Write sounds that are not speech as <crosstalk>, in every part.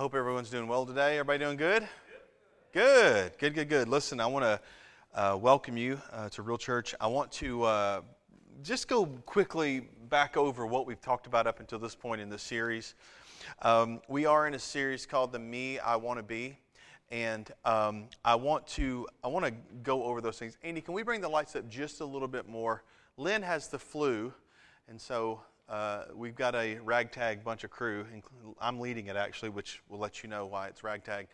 hope everyone's doing well today. Everybody doing good? Good, good, good, good. Listen, I want to uh, welcome you uh, to Real Church. I want to uh, just go quickly back over what we've talked about up until this point in this series. Um, we are in a series called "The Me I Want to Be," and um, I want to I want to go over those things. Andy, can we bring the lights up just a little bit more? Lynn has the flu, and so uh, we've got a ragtag bunch of crew. I'm leading it actually, which will let you know why it's ragtag.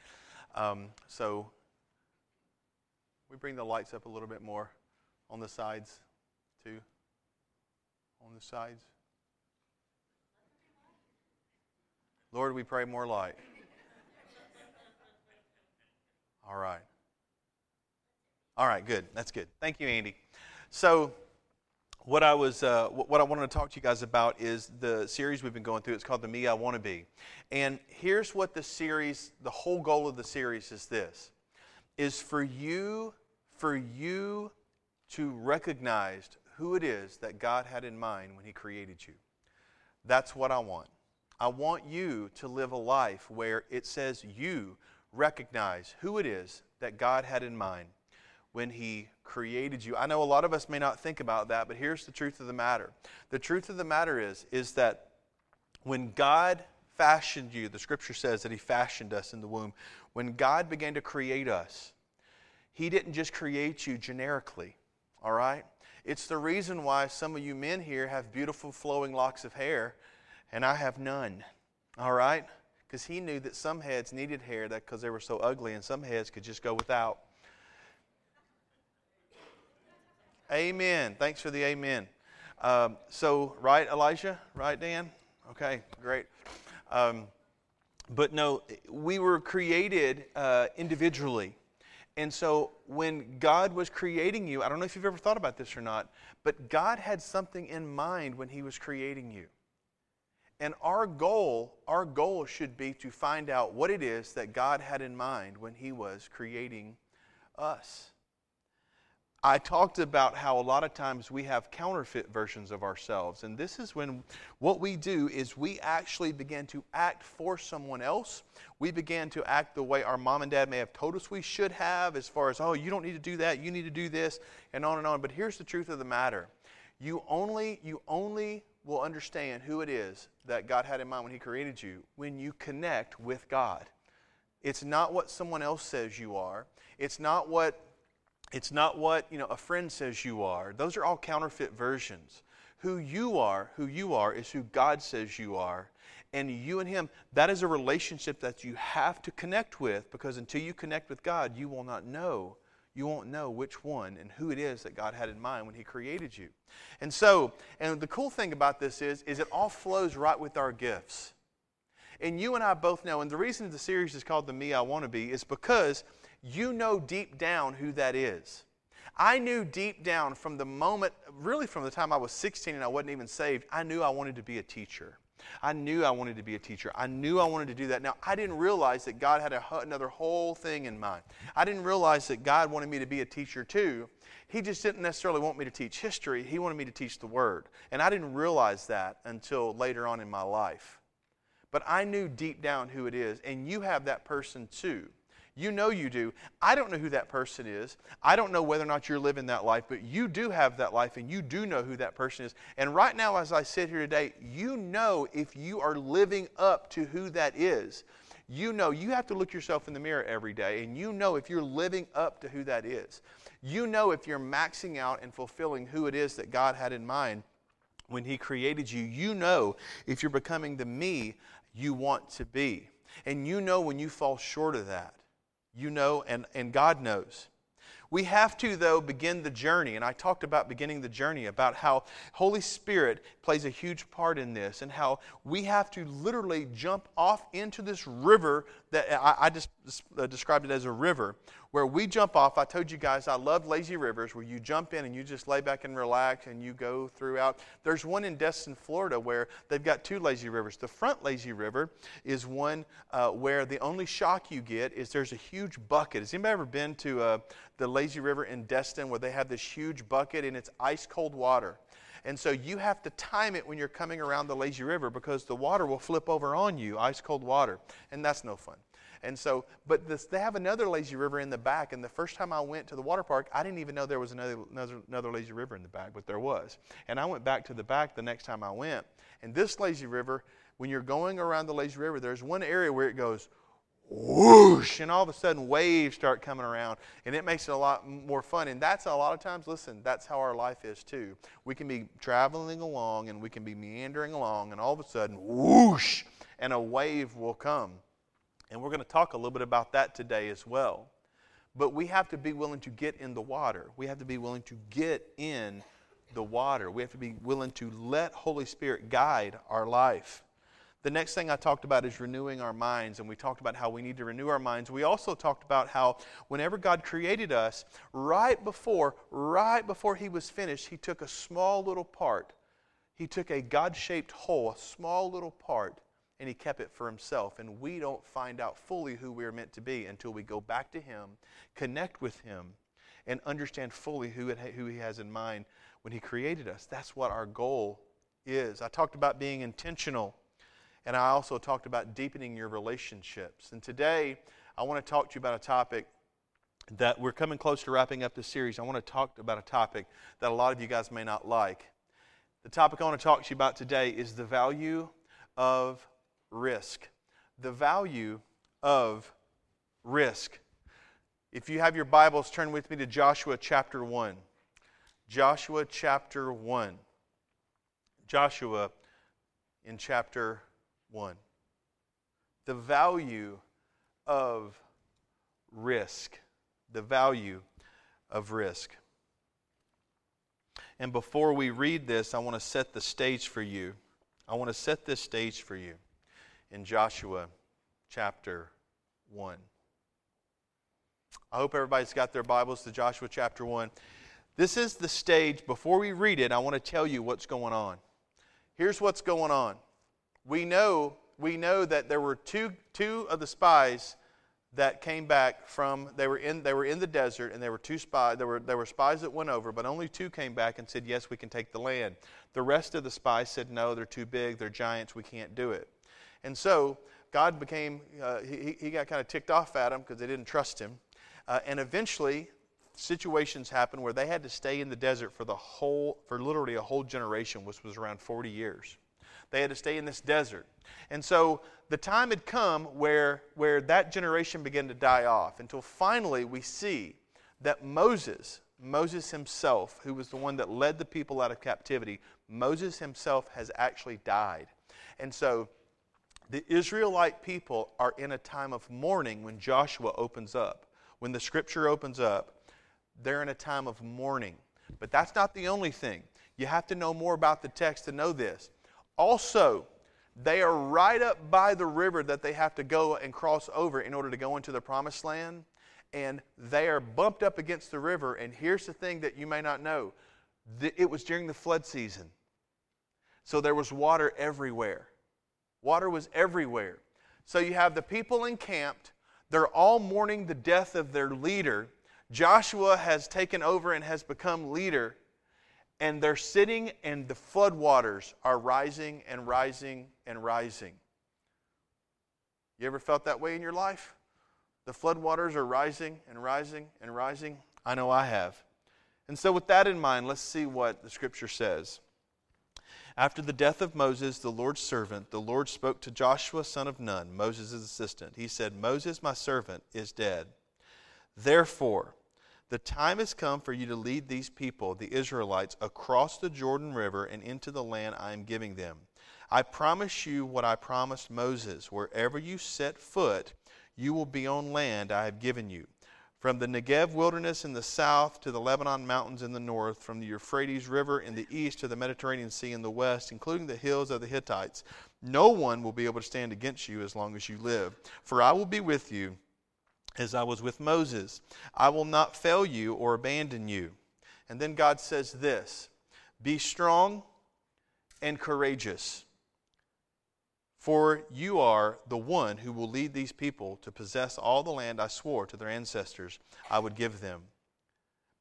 Um, so we bring the lights up a little bit more on the sides, too. On the sides. Lord, we pray more light. All right. All right, good. That's good. Thank you, Andy. So, what I was, uh, what I wanted to talk to you guys about is the series we've been going through. It's called "The Me I Want to Be," and here's what the series, the whole goal of the series is this: is for you, for you to recognize who it is that God had in mind when He created you. That's what I want. I want you to live a life where it says you recognize who it is that God had in mind when He created you. I know a lot of us may not think about that, but here's the truth of the matter. The truth of the matter is, is that when God fashioned you, the scripture says that He fashioned us in the womb. When God began to create us, He didn't just create you generically, all right? It's the reason why some of you men here have beautiful flowing locks of hair and I have none, all right? Because He knew that some heads needed hair because they were so ugly and some heads could just go without. Amen. Thanks for the amen. Um, so, right, Elijah? Right, Dan? Okay, great. Um, but no, we were created uh, individually. And so, when God was creating you, I don't know if you've ever thought about this or not, but God had something in mind when He was creating you. And our goal, our goal should be to find out what it is that God had in mind when He was creating us. I talked about how a lot of times we have counterfeit versions of ourselves. And this is when what we do is we actually begin to act for someone else. We begin to act the way our mom and dad may have told us we should have, as far as, oh, you don't need to do that, you need to do this, and on and on. But here's the truth of the matter. You only, you only will understand who it is that God had in mind when He created you when you connect with God. It's not what someone else says you are. It's not what it's not what, you know, a friend says you are. Those are all counterfeit versions. Who you are, who you are is who God says you are. And you and him, that is a relationship that you have to connect with because until you connect with God, you will not know. You won't know which one and who it is that God had in mind when he created you. And so, and the cool thing about this is is it all flows right with our gifts. And you and I both know, and the reason the series is called The Me I Want to Be is because you know deep down who that is. I knew deep down from the moment, really from the time I was 16 and I wasn't even saved, I knew I wanted to be a teacher. I knew I wanted to be a teacher. I knew I wanted to do that. Now, I didn't realize that God had a, another whole thing in mind. I didn't realize that God wanted me to be a teacher too. He just didn't necessarily want me to teach history, He wanted me to teach the Word. And I didn't realize that until later on in my life. But I knew deep down who it is, and you have that person too. You know you do. I don't know who that person is. I don't know whether or not you're living that life, but you do have that life and you do know who that person is. And right now, as I sit here today, you know if you are living up to who that is. You know you have to look yourself in the mirror every day and you know if you're living up to who that is. You know if you're maxing out and fulfilling who it is that God had in mind when He created you. You know if you're becoming the me you want to be. And you know when you fall short of that. You know, and, and God knows. We have to, though, begin the journey. And I talked about beginning the journey, about how Holy Spirit plays a huge part in this, and how we have to literally jump off into this river that I, I just uh, described it as a river, where we jump off. I told you guys I love lazy rivers, where you jump in and you just lay back and relax and you go throughout. There's one in Destin, Florida, where they've got two lazy rivers. The front lazy river is one uh, where the only shock you get is there's a huge bucket. Has anybody ever been to uh, the lazy river in Destin, where they have this huge bucket and it's ice cold water? And so you have to time it when you're coming around the lazy river because the water will flip over on you, ice cold water. And that's no fun. And so, but this, they have another lazy river in the back. And the first time I went to the water park, I didn't even know there was another, another, another lazy river in the back, but there was. And I went back to the back the next time I went. And this lazy river, when you're going around the lazy river, there's one area where it goes whoosh, and all of a sudden waves start coming around, and it makes it a lot more fun. And that's a lot of times, listen, that's how our life is too. We can be traveling along and we can be meandering along, and all of a sudden, whoosh, and a wave will come. And we're going to talk a little bit about that today as well. But we have to be willing to get in the water. We have to be willing to get in the water. We have to be willing to let Holy Spirit guide our life. The next thing I talked about is renewing our minds, and we talked about how we need to renew our minds. We also talked about how whenever God created us, right before, right before He was finished, He took a small little part. He took a God shaped hole, a small little part, and He kept it for Himself. And we don't find out fully who we are meant to be until we go back to Him, connect with Him, and understand fully who, it, who He has in mind when He created us. That's what our goal is. I talked about being intentional and I also talked about deepening your relationships. And today, I want to talk to you about a topic that we're coming close to wrapping up this series. I want to talk about a topic that a lot of you guys may not like. The topic I want to talk to you about today is the value of risk. The value of risk. If you have your Bibles, turn with me to Joshua chapter 1. Joshua chapter 1. Joshua in chapter 1. The value of risk. The value of risk. And before we read this, I want to set the stage for you. I want to set this stage for you in Joshua chapter 1. I hope everybody's got their Bibles to Joshua chapter 1. This is the stage. Before we read it, I want to tell you what's going on. Here's what's going on we know, we know that there were two, two of the spies that came back from they were in they were in the desert and there were two spies there were there were spies that went over but only two came back and said yes we can take the land the rest of the spies said no they're too big they're giants we can't do it and so god became uh, he, he got kind of ticked off at them because they didn't trust him uh, and eventually situations happened where they had to stay in the desert for the whole for literally a whole generation which was around 40 years they had to stay in this desert. And so the time had come where, where that generation began to die off until finally we see that Moses, Moses himself, who was the one that led the people out of captivity, Moses himself has actually died. And so the Israelite people are in a time of mourning when Joshua opens up. When the scripture opens up, they're in a time of mourning. But that's not the only thing. You have to know more about the text to know this. Also, they are right up by the river that they have to go and cross over in order to go into the promised land. And they are bumped up against the river. And here's the thing that you may not know it was during the flood season. So there was water everywhere. Water was everywhere. So you have the people encamped. They're all mourning the death of their leader. Joshua has taken over and has become leader and they're sitting and the floodwaters are rising and rising and rising. You ever felt that way in your life? The floodwaters are rising and rising and rising? I know I have. And so, with that in mind, let's see what the scripture says. After the death of Moses, the Lord's servant, the Lord spoke to Joshua, son of Nun, Moses' assistant. He said, Moses, my servant, is dead. Therefore, the time has come for you to lead these people, the Israelites, across the Jordan River and into the land I am giving them. I promise you what I promised Moses wherever you set foot, you will be on land I have given you. From the Negev wilderness in the south to the Lebanon mountains in the north, from the Euphrates River in the east to the Mediterranean Sea in the west, including the hills of the Hittites, no one will be able to stand against you as long as you live. For I will be with you as I was with Moses. I will not fail you or abandon you. And then God says this Be strong and courageous, for you are the one who will lead these people to possess all the land I swore to their ancestors I would give them.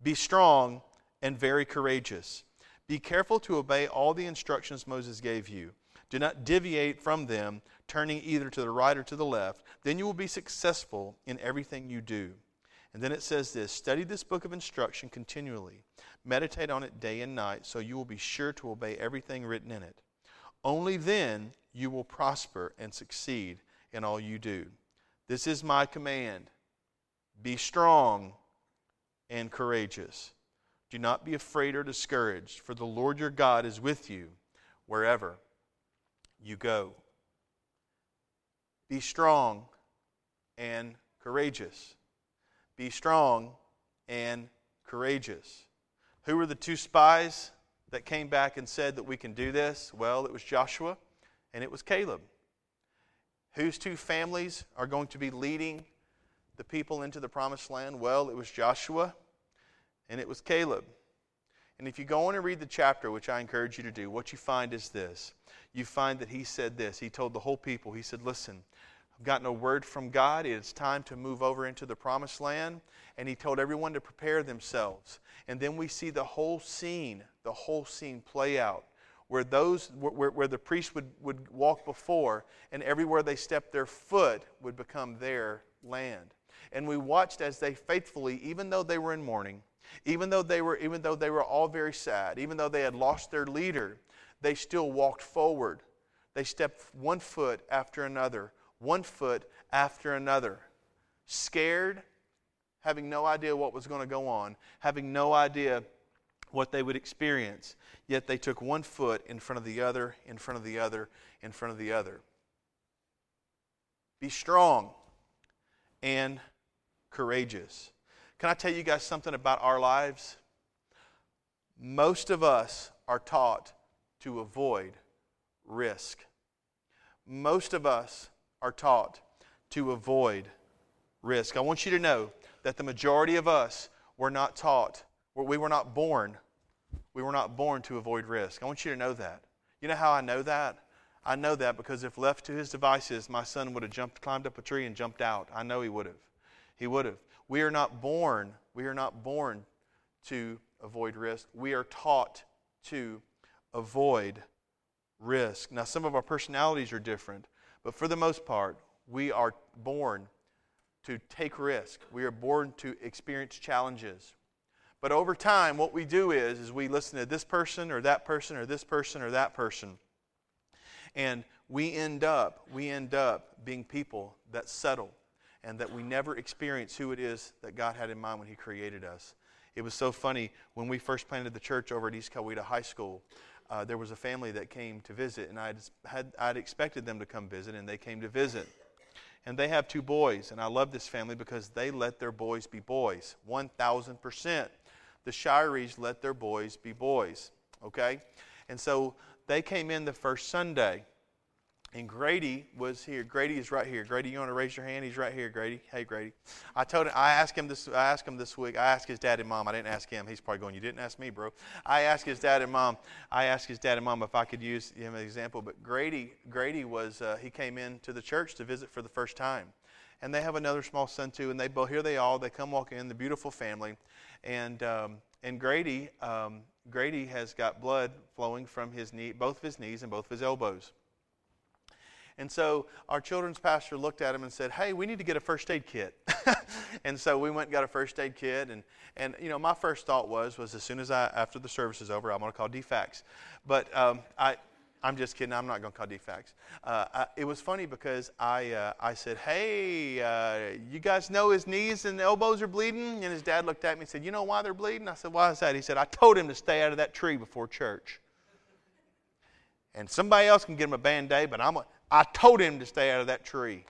Be strong and very courageous. Be careful to obey all the instructions Moses gave you. Do not deviate from them, turning either to the right or to the left. Then you will be successful in everything you do. And then it says this Study this book of instruction continually, meditate on it day and night, so you will be sure to obey everything written in it. Only then you will prosper and succeed in all you do. This is my command be strong and courageous. Do not be afraid or discouraged, for the Lord your God is with you wherever you go. Be strong and courageous. Be strong and courageous. Who were the two spies that came back and said that we can do this? Well, it was Joshua and it was Caleb. Whose two families are going to be leading the people into the promised land? Well, it was Joshua and it was Caleb. And if you go on and read the chapter, which I encourage you to do, what you find is this. You find that he said this. He told the whole people, he said, Listen, I've gotten a word from God. It's time to move over into the promised land. And he told everyone to prepare themselves. And then we see the whole scene, the whole scene play out. Where those where, where the priests would, would walk before, and everywhere they stepped their foot would become their land. And we watched as they faithfully, even though they were in mourning, even though they were, even though they were all very sad, even though they had lost their leader, they still walked forward. They stepped one foot after another, one foot after another, scared, having no idea what was going to go on, having no idea what they would experience. Yet they took one foot in front of the other, in front of the other, in front of the other. Be strong and courageous. Can I tell you guys something about our lives? Most of us are taught to avoid risk. Most of us are taught to avoid risk. I want you to know that the majority of us were not taught, we were not born, we were not born to avoid risk. I want you to know that. You know how I know that? I know that because if left to his devices, my son would have jumped, climbed up a tree and jumped out. I know he would have. He would have. We are not born, we are not born to avoid risk. We are taught to avoid risk. Now, some of our personalities are different, but for the most part, we are born to take risk. We are born to experience challenges. But over time, what we do is, is we listen to this person or that person or this person or that person. And we end up, we end up being people that settle and that we never experience who it is that God had in mind when He created us. It was so funny when we first planted the church over at East Coweta High School. Uh, there was a family that came to visit, and I'd, had, I'd expected them to come visit, and they came to visit. And they have two boys, and I love this family because they let their boys be boys. 1,000%. The Shireys let their boys be boys, okay? And so they came in the first Sunday and Grady was here. Grady is right here. Grady, you want to raise your hand? He's right here, Grady. Hey, Grady. I told him, I asked him this, I asked him this week. I asked his dad and mom. I didn't ask him. He's probably going, you didn't ask me, bro. I asked his dad and mom. I asked his dad and mom if I could use him as an example. But Grady, Grady was, uh, he came in to the church to visit for the first time. And they have another small son too. And they both, here they all, they come walk in, the beautiful family. And, um, and Grady, um, Grady has got blood flowing from his knee, both of his knees and both of his elbows. And so our children's pastor looked at him and said, Hey, we need to get a first aid kit. <laughs> and so we went and got a first aid kit. And, and you know, my first thought was, was as soon as I, after the service is over, I'm going to call DFACS. But um, I, I'm just kidding. I'm not going to call DFACS. Uh, it was funny because I, uh, I said, Hey, uh, you guys know his knees and elbows are bleeding? And his dad looked at me and said, You know why they're bleeding? I said, Why is that? He said, I told him to stay out of that tree before church. And somebody else can get him a band aid, but I'm a, I told him to stay out of that tree.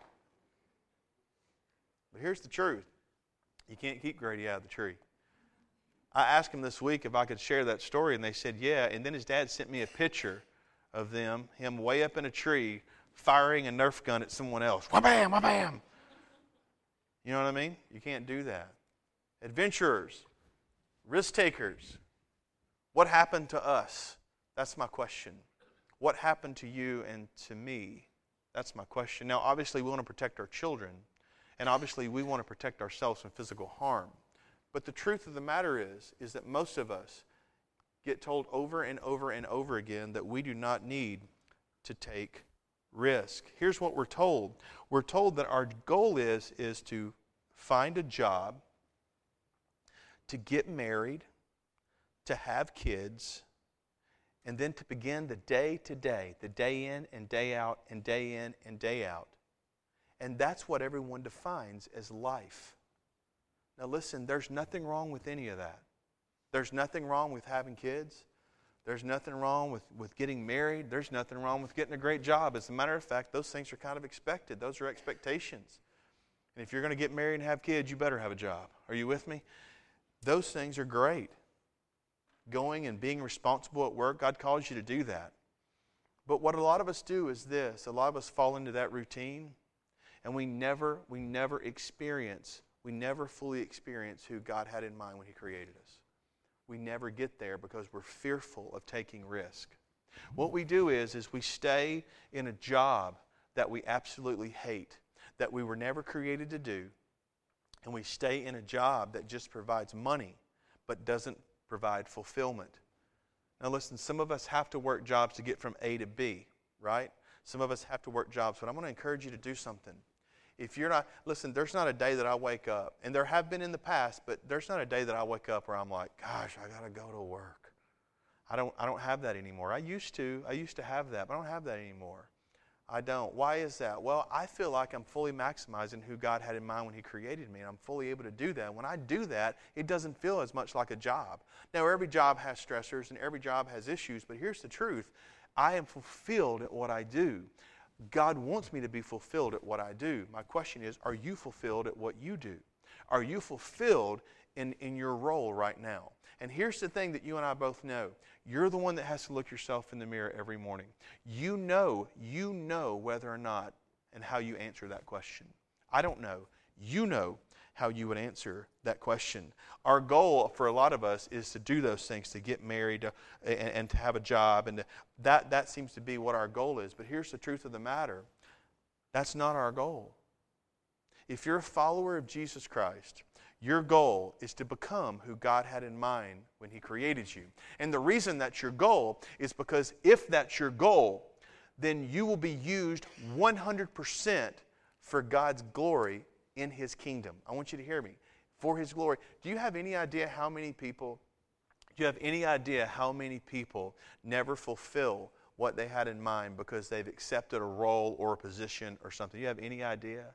But here's the truth you can't keep Grady out of the tree. I asked him this week if I could share that story, and they said, yeah. And then his dad sent me a picture of them, him way up in a tree, firing a Nerf gun at someone else. Wha bam, wha bam. You know what I mean? You can't do that. Adventurers, risk takers, what happened to us? That's my question. What happened to you and to me? That's my question. Now, obviously, we want to protect our children, and obviously, we want to protect ourselves from physical harm. But the truth of the matter is, is that most of us get told over and over and over again that we do not need to take risk. Here's what we're told. We're told that our goal is is to find a job, to get married, to have kids, and then to begin the day to day, the day in and day out and day in and day out. And that's what everyone defines as life. Now, listen, there's nothing wrong with any of that. There's nothing wrong with having kids. There's nothing wrong with, with getting married. There's nothing wrong with getting a great job. As a matter of fact, those things are kind of expected, those are expectations. And if you're going to get married and have kids, you better have a job. Are you with me? Those things are great. Going and being responsible at work, God calls you to do that. But what a lot of us do is this a lot of us fall into that routine and we never, we never experience, we never fully experience who God had in mind when He created us. We never get there because we're fearful of taking risk. What we do is, is we stay in a job that we absolutely hate, that we were never created to do, and we stay in a job that just provides money but doesn't provide fulfillment. Now, listen, some of us have to work jobs to get from A to B, right? Some of us have to work jobs, but I'm going to encourage you to do something. If you're not, listen, there's not a day that I wake up, and there have been in the past, but there's not a day that I wake up where I'm like, gosh, I got to go to work. I don't, I don't have that anymore. I used to. I used to have that, but I don't have that anymore. I don't. Why is that? Well, I feel like I'm fully maximizing who God had in mind when He created me, and I'm fully able to do that. When I do that, it doesn't feel as much like a job. Now, every job has stressors and every job has issues, but here's the truth I am fulfilled at what I do. God wants me to be fulfilled at what I do. My question is are you fulfilled at what you do? Are you fulfilled in, in your role right now? And here's the thing that you and I both know you're the one that has to look yourself in the mirror every morning. You know, you know whether or not and how you answer that question. I don't know. You know how you would answer that question. Our goal for a lot of us is to do those things, to get married to, and, and, to have a job, and that, that seems to be what our goal is. But here's the truth of the matter that's not our goal. If you're a follower of Jesus Christ, your goal is to become who God had in mind when He created you. And the reason that's your goal is because if that's your goal, then you will be used 100% for God's glory in his kingdom. I want you to hear me. For his glory. Do you have any idea how many people, do you have any idea how many people never fulfill what they had in mind because they've accepted a role or a position or something? Do you have any idea?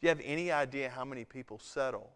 Do you have any idea how many people settle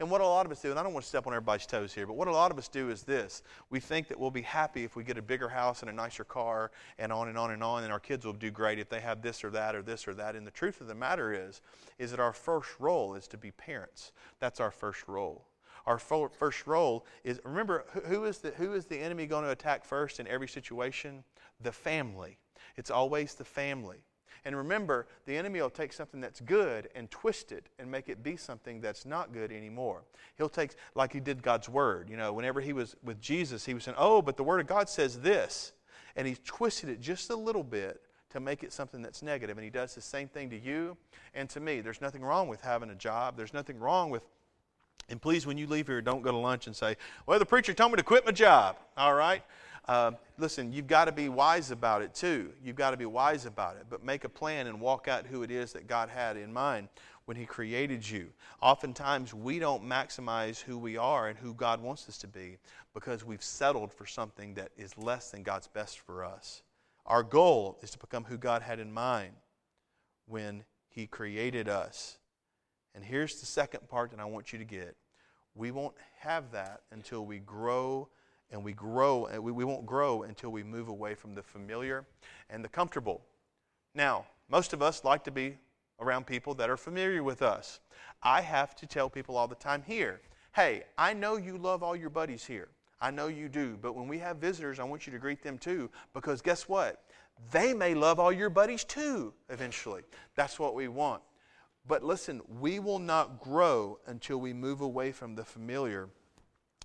and what a lot of us do, and I don't want to step on everybody's toes here, but what a lot of us do is this. We think that we'll be happy if we get a bigger house and a nicer car and on and on and on, and our kids will do great if they have this or that or this or that. And the truth of the matter is, is that our first role is to be parents. That's our first role. Our first role is remember who is the who is the enemy going to attack first in every situation? The family. It's always the family. And remember, the enemy will take something that's good and twist it and make it be something that's not good anymore. He'll take, like he did God's word. You know, whenever he was with Jesus, he was saying, Oh, but the word of God says this. And he twisted it just a little bit to make it something that's negative. And he does the same thing to you and to me. There's nothing wrong with having a job, there's nothing wrong with and please, when you leave here, don't go to lunch and say, Well, the preacher told me to quit my job. All right? Uh, listen, you've got to be wise about it too. You've got to be wise about it, but make a plan and walk out who it is that God had in mind when He created you. Oftentimes, we don't maximize who we are and who God wants us to be because we've settled for something that is less than God's best for us. Our goal is to become who God had in mind when He created us. And here's the second part that I want you to get. We won't have that until we grow and we grow, and we, we won't grow until we move away from the familiar and the comfortable. Now, most of us like to be around people that are familiar with us. I have to tell people all the time here hey, I know you love all your buddies here. I know you do. But when we have visitors, I want you to greet them too. Because guess what? They may love all your buddies too eventually. That's what we want. But listen, we will not grow until we move away from the familiar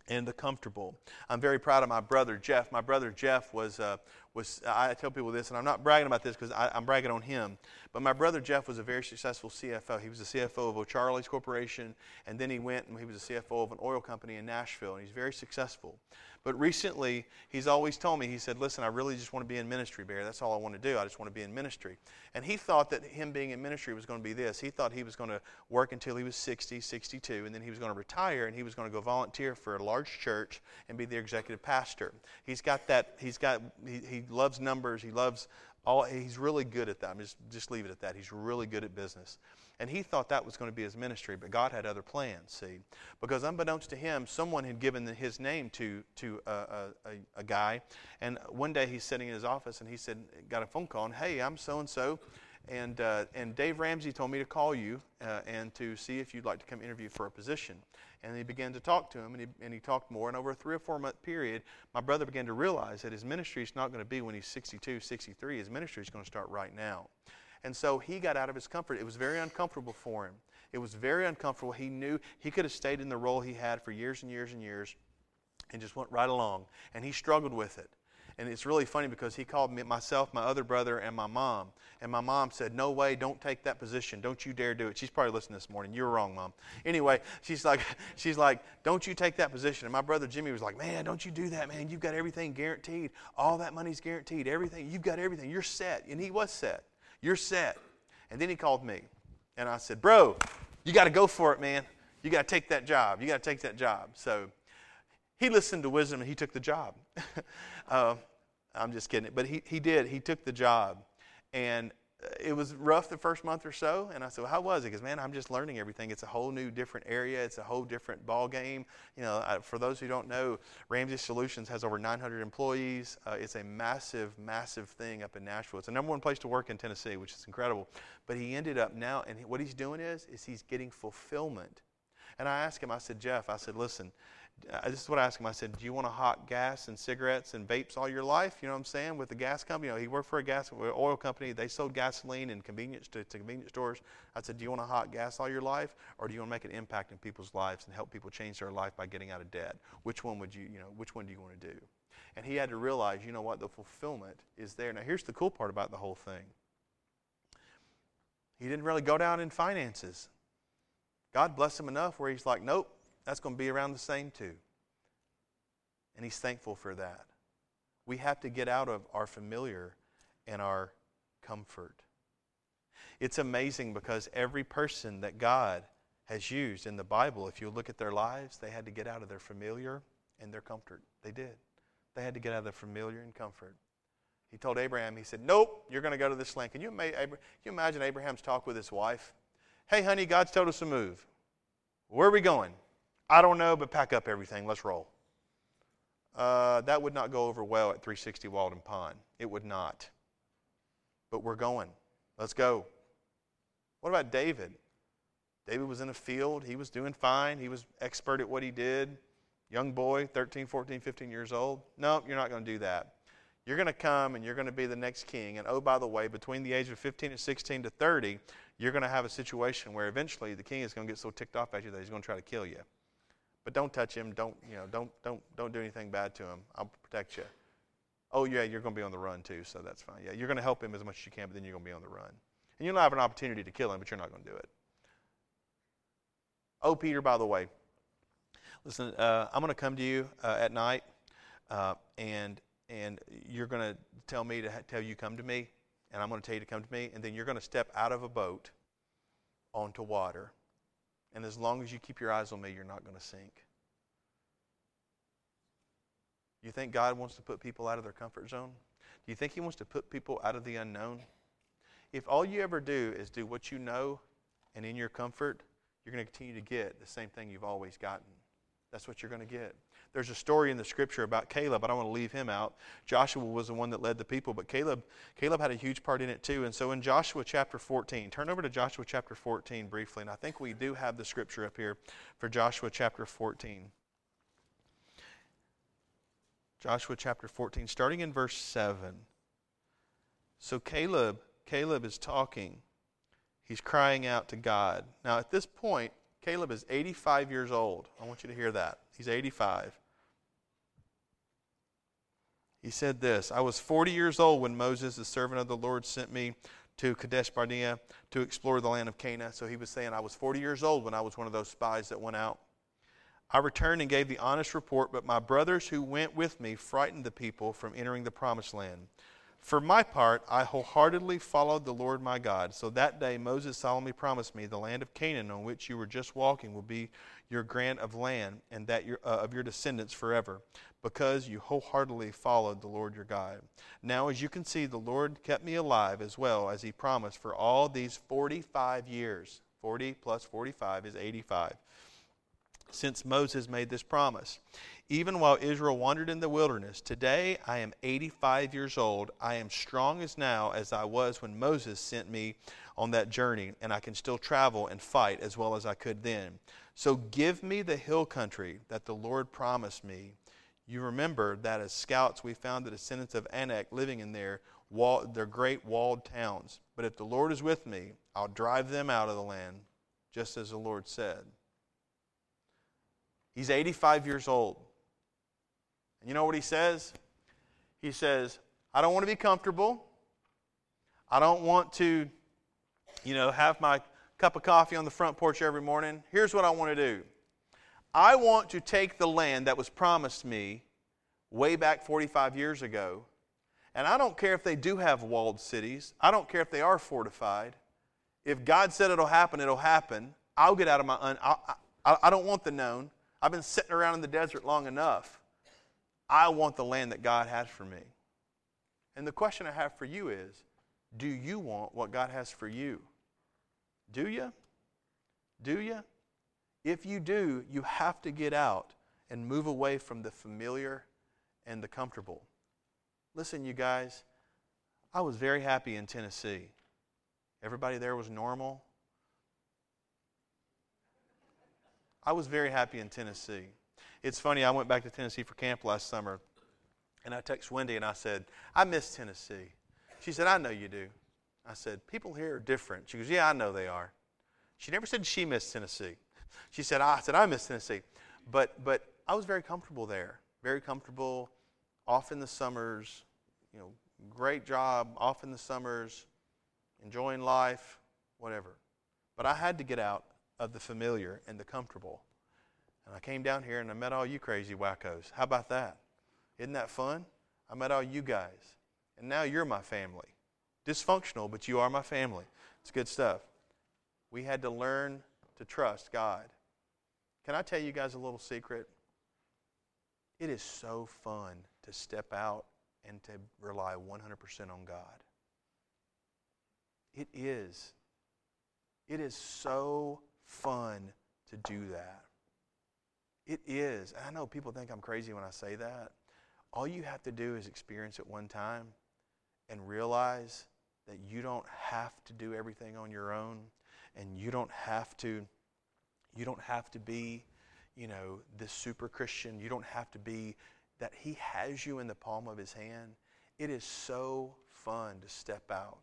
and the comfortable. I'm very proud of my brother Jeff. My brother Jeff was, uh, was, I tell people this, and I'm not bragging about this because I'm bragging on him, but my brother Jeff was a very successful CFO. He was the CFO of O'Charley's Corporation, and then he went and he was the CFO of an oil company in Nashville, and he's very successful. But recently, he's always told me, he said, Listen, I really just want to be in ministry, Barry. That's all I want to do. I just want to be in ministry. And he thought that him being in ministry was going to be this. He thought he was going to work until he was 60, 62, and then he was going to retire and he was going to go volunteer for a large church and be the executive pastor. He's got that, he's got, he, he loves numbers, he loves all, he's really good at that. Just, just leave it at that. He's really good at business. And he thought that was going to be his ministry, but God had other plans, see. Because unbeknownst to him, someone had given his name to, to a, a, a guy. And one day he's sitting in his office and he said, got a phone call, and hey, I'm so and so. And, uh, and Dave Ramsey told me to call you uh, and to see if you'd like to come interview for a position. And he began to talk to him, and he, and he talked more. And over a three or four month period, my brother began to realize that his ministry is not going to be when he's 62, 63. His ministry is going to start right now. And so he got out of his comfort. It was very uncomfortable for him. It was very uncomfortable. He knew he could have stayed in the role he had for years and years and years and just went right along. And he struggled with it. And it's really funny because he called me, myself, my other brother, and my mom. And my mom said, No way, don't take that position. Don't you dare do it. She's probably listening this morning. You're wrong, mom. Anyway, she's like, <laughs> she's like, Don't you take that position. And my brother Jimmy was like, Man, don't you do that, man. You've got everything guaranteed. All that money's guaranteed. Everything. You've got everything. You're set. And he was set. You're set. And then he called me. And I said, Bro, you got to go for it, man. You got to take that job. You got to take that job. So he listened to wisdom and he took the job. <laughs> uh, I'm just kidding. But he, he did. He took the job. And it was rough the first month or so. And I said, well, how was it? Because, man, I'm just learning everything. It's a whole new, different area. It's a whole different ball game. You know, I, for those who don't know, Ramsey Solutions has over 900 employees. Uh, it's a massive, massive thing up in Nashville. It's the number one place to work in Tennessee, which is incredible. But he ended up now, and what he's doing is, is he's getting fulfillment. And I asked him, I said, Jeff, I said, listen, this is what I asked him. I said, "Do you want to hot gas and cigarettes and vapes all your life?" You know what I'm saying? With the gas company, you know, he worked for a gas oil company. They sold gasoline and convenience to, to convenience stores. I said, "Do you want to hot gas all your life, or do you want to make an impact in people's lives and help people change their life by getting out of debt? Which one would you, you know, which one do you want to do?" And he had to realize, you know what, the fulfillment is there. Now, here's the cool part about the whole thing. He didn't really go down in finances. God blessed him enough where he's like, "Nope, that's going to be around the same too. And he's thankful for that. We have to get out of our familiar and our comfort. It's amazing because every person that God has used in the Bible, if you look at their lives, they had to get out of their familiar and their comfort. They did. They had to get out of their familiar and comfort. He told Abraham, he said, Nope, you're going to go to this land. Can you, can you imagine Abraham's talk with his wife? Hey, honey, God's told us to move. Where are we going? I don't know, but pack up everything. Let's roll. Uh, that would not go over well at 360 Walden Pond. It would not. But we're going. Let's go. What about David? David was in a field. He was doing fine. He was expert at what he did. Young boy, 13, 14, 15 years old. No, you're not going to do that. You're going to come and you're going to be the next king. And oh, by the way, between the age of 15 and 16 to 30, you're going to have a situation where eventually the king is going to get so ticked off at you that he's going to try to kill you. But don't touch him. Don't, you know, don't, don't, don't do anything bad to him. I'll protect you. Oh, yeah, you're going to be on the run too, so that's fine. Yeah, you're going to help him as much as you can, but then you're going to be on the run. And you'll have an opportunity to kill him, but you're not going to do it. Oh, Peter, by the way, listen, uh, I'm going to come to you uh, at night, uh, and and you're going to tell me to ha- tell you come to me, and I'm going to tell you to come to me, and then you're going to step out of a boat onto water, and as long as you keep your eyes on me, you're not going to sink. You think God wants to put people out of their comfort zone? Do you think He wants to put people out of the unknown? If all you ever do is do what you know and in your comfort, you're going to continue to get the same thing you've always gotten. That's what you're going to get. There's a story in the scripture about Caleb. I don't want to leave him out. Joshua was the one that led the people, but Caleb, Caleb had a huge part in it too. And so in Joshua chapter 14, turn over to Joshua chapter 14 briefly, and I think we do have the scripture up here for Joshua chapter 14. Joshua chapter 14, starting in verse 7. So Caleb, Caleb is talking. He's crying out to God. Now at this point, Caleb is 85 years old. I want you to hear that. He's 85. He said this I was 40 years old when Moses, the servant of the Lord, sent me to Kadesh Barnea to explore the land of Canaan. So he was saying, I was 40 years old when I was one of those spies that went out. I returned and gave the honest report, but my brothers who went with me frightened the people from entering the promised land. For my part, I wholeheartedly followed the Lord my God. So that day Moses solemnly promised me, The land of Canaan on which you were just walking will be your grant of land, and that your, uh, of your descendants forever, because you wholeheartedly followed the Lord your God. Now, as you can see, the Lord kept me alive as well as he promised for all these 45 years. 40 plus 45 is 85 since Moses made this promise. Even while Israel wandered in the wilderness, today I am 85 years old. I am strong as now as I was when Moses sent me on that journey, and I can still travel and fight as well as I could then. So give me the hill country that the Lord promised me. You remember that as scouts we found the descendants of Anak living in their, wall, their great walled towns. But if the Lord is with me, I'll drive them out of the land, just as the Lord said. He's 85 years old. And you know what he says? He says, I don't want to be comfortable. I don't want to, you know, have my cup of coffee on the front porch every morning. Here's what I want to do I want to take the land that was promised me way back 45 years ago. And I don't care if they do have walled cities, I don't care if they are fortified. If God said it'll happen, it'll happen. I'll get out of my. Un- I, I, I don't want the known. I've been sitting around in the desert long enough. I want the land that God has for me. And the question I have for you is do you want what God has for you? Do you? Do you? If you do, you have to get out and move away from the familiar and the comfortable. Listen, you guys, I was very happy in Tennessee. Everybody there was normal. I was very happy in Tennessee. It's funny, I went back to Tennessee for camp last summer, and I texted Wendy and I said, I miss Tennessee. She said, I know you do. I said, People here are different. She goes, Yeah, I know they are. She never said she missed Tennessee. She said, I said, I miss Tennessee. But, but I was very comfortable there, very comfortable, off in the summers, you know, great job, off in the summers, enjoying life, whatever. But I had to get out of the familiar and the comfortable. And I came down here and I met all you crazy wackos. How about that? Isn't that fun? I met all you guys. And now you're my family. Dysfunctional, but you are my family. It's good stuff. We had to learn to trust God. Can I tell you guys a little secret? It is so fun to step out and to rely 100% on God. It is. It is so fun to do that. It is. I know people think I'm crazy when I say that. All you have to do is experience it one time and realize that you don't have to do everything on your own and you don't have to you don't have to be, you know, this super Christian. You don't have to be that he has you in the palm of his hand. It is so fun to step out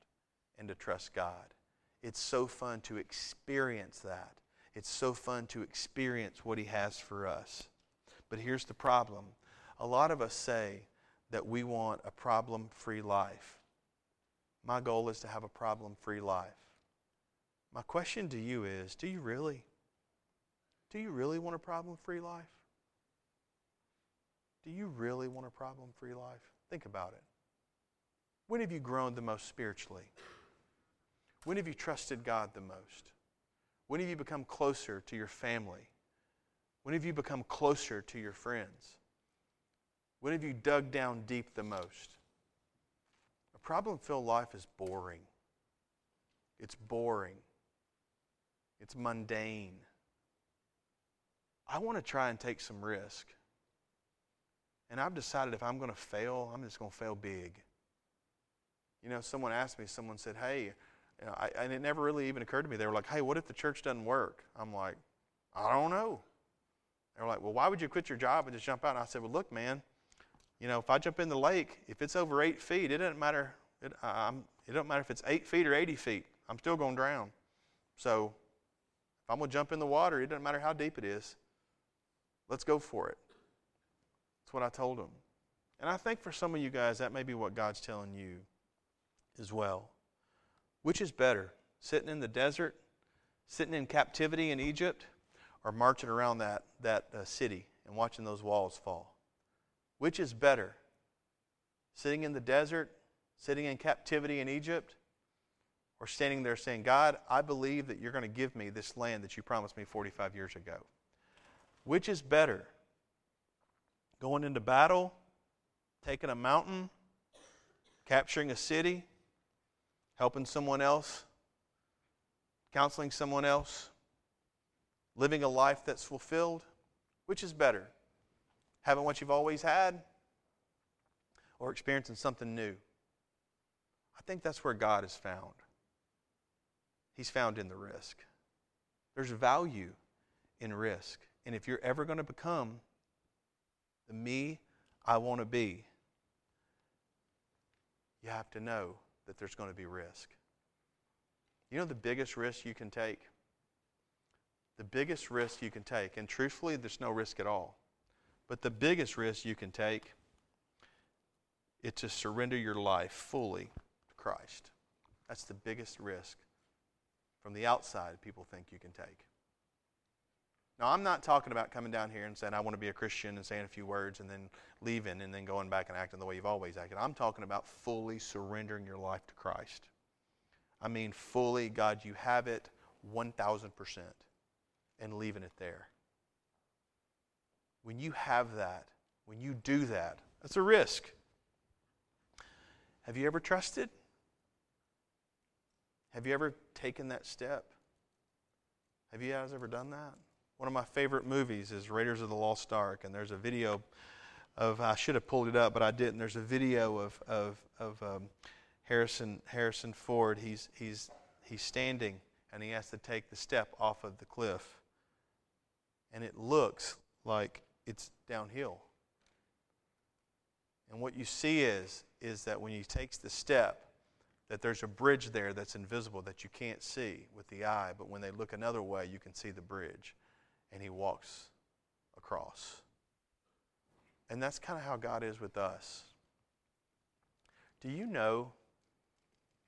and to trust God. It's so fun to experience that. It's so fun to experience what He has for us. But here's the problem a lot of us say that we want a problem free life. My goal is to have a problem free life. My question to you is do you really? Do you really want a problem free life? Do you really want a problem free life? Think about it. When have you grown the most spiritually? When have you trusted God the most? When have you become closer to your family? When have you become closer to your friends? When have you dug down deep the most? A problem filled life is boring. It's boring. It's mundane. I want to try and take some risk. And I've decided if I'm going to fail, I'm just going to fail big. You know, someone asked me, someone said, Hey, you know, I, and it never really even occurred to me. They were like, hey, what if the church doesn't work? I'm like, I don't know. They were like, well, why would you quit your job and just jump out? And I said, well, look, man, you know, if I jump in the lake, if it's over eight feet, it doesn't matter. It, I'm, it doesn't matter if it's eight feet or 80 feet. I'm still going to drown. So if I'm going to jump in the water, it doesn't matter how deep it is. Let's go for it. That's what I told them. And I think for some of you guys, that may be what God's telling you as well. Which is better, sitting in the desert, sitting in captivity in Egypt, or marching around that, that uh, city and watching those walls fall? Which is better, sitting in the desert, sitting in captivity in Egypt, or standing there saying, God, I believe that you're going to give me this land that you promised me 45 years ago? Which is better? Going into battle, taking a mountain, capturing a city, helping someone else, counseling someone else, living a life that's fulfilled? Which is better? Having what you've always had or experiencing something new? I think that's where God is found. He's found in the risk. There's value in risk. And if you're ever going to become the me I want to be, you have to know that there's going to be risk. You know the biggest risk you can take? The biggest risk you can take, and truthfully, there's no risk at all. But the biggest risk you can take is to surrender your life fully to Christ. That's the biggest risk from the outside people think you can take. Now, I'm not talking about coming down here and saying, I want to be a Christian and saying a few words and then leaving and then going back and acting the way you've always acted. I'm talking about fully surrendering your life to Christ. I mean, fully, God, you have it 1,000% and leaving it there. When you have that, when you do that, that's a risk. Have you ever trusted? Have you ever taken that step? Have you guys ever done that? One of my favorite movies is Raiders of the Lost Ark, and there's a video of I should have pulled it up, but I didn't. There's a video of of of um, Harrison Harrison Ford. He's he's he's standing and he has to take the step off of the cliff, and it looks like it's downhill. And what you see is is that when he takes the step, that there's a bridge there that's invisible that you can't see with the eye, but when they look another way, you can see the bridge. And he walks across. And that's kind of how God is with us. Do you know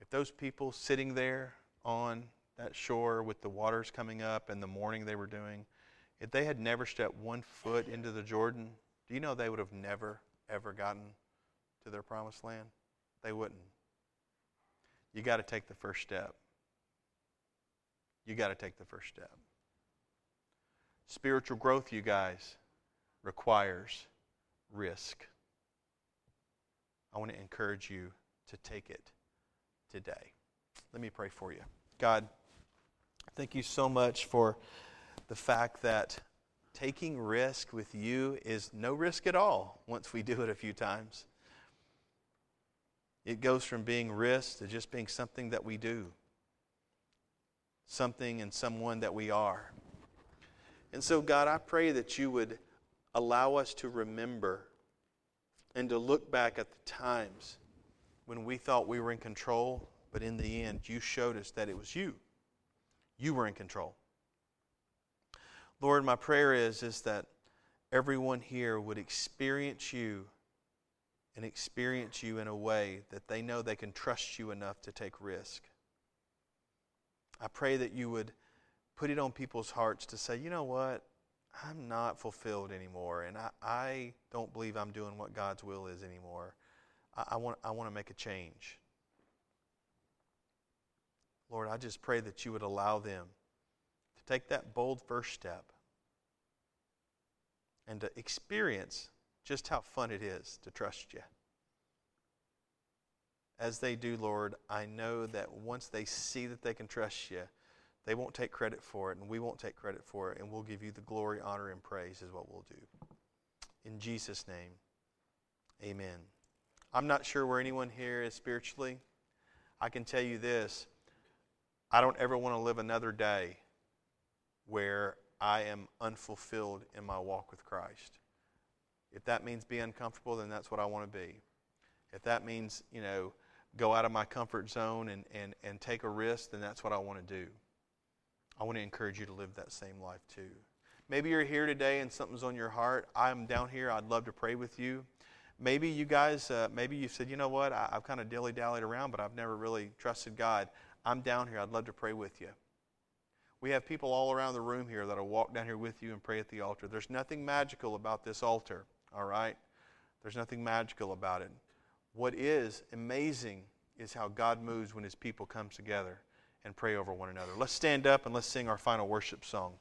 if those people sitting there on that shore with the waters coming up and the mourning they were doing, if they had never stepped one foot into the Jordan, do you know they would have never, ever gotten to their promised land? They wouldn't. You got to take the first step. You got to take the first step. Spiritual growth, you guys, requires risk. I want to encourage you to take it today. Let me pray for you. God, thank you so much for the fact that taking risk with you is no risk at all once we do it a few times. It goes from being risk to just being something that we do, something and someone that we are. And so, God, I pray that you would allow us to remember and to look back at the times when we thought we were in control, but in the end, you showed us that it was you. You were in control. Lord, my prayer is, is that everyone here would experience you and experience you in a way that they know they can trust you enough to take risk. I pray that you would put it on people's hearts to say, you know what? I'm not fulfilled anymore, and I, I don't believe I'm doing what God's will is anymore. I, I, want, I want to make a change. Lord, I just pray that you would allow them to take that bold first step and to experience just how fun it is to trust you. As they do, Lord, I know that once they see that they can trust you, they won't take credit for it, and we won't take credit for it, and we'll give you the glory, honor, and praise, is what we'll do. In Jesus' name, amen. I'm not sure where anyone here is spiritually. I can tell you this I don't ever want to live another day where I am unfulfilled in my walk with Christ. If that means be uncomfortable, then that's what I want to be. If that means, you know, go out of my comfort zone and, and, and take a risk, then that's what I want to do. I want to encourage you to live that same life too. Maybe you're here today and something's on your heart. I'm down here. I'd love to pray with you. maybe you guys, uh, maybe you said, you know what, I, I've kind of dilly dallied around, but I've never really trusted God. I'm down here. I'd love to pray with you. We have people all around the room here that'll walk down here with you and pray at the altar. There's nothing magical about this altar, all right? There's nothing magical about it. What is amazing is how God moves when his people come together and pray over one another. Let's stand up and let's sing our final worship song.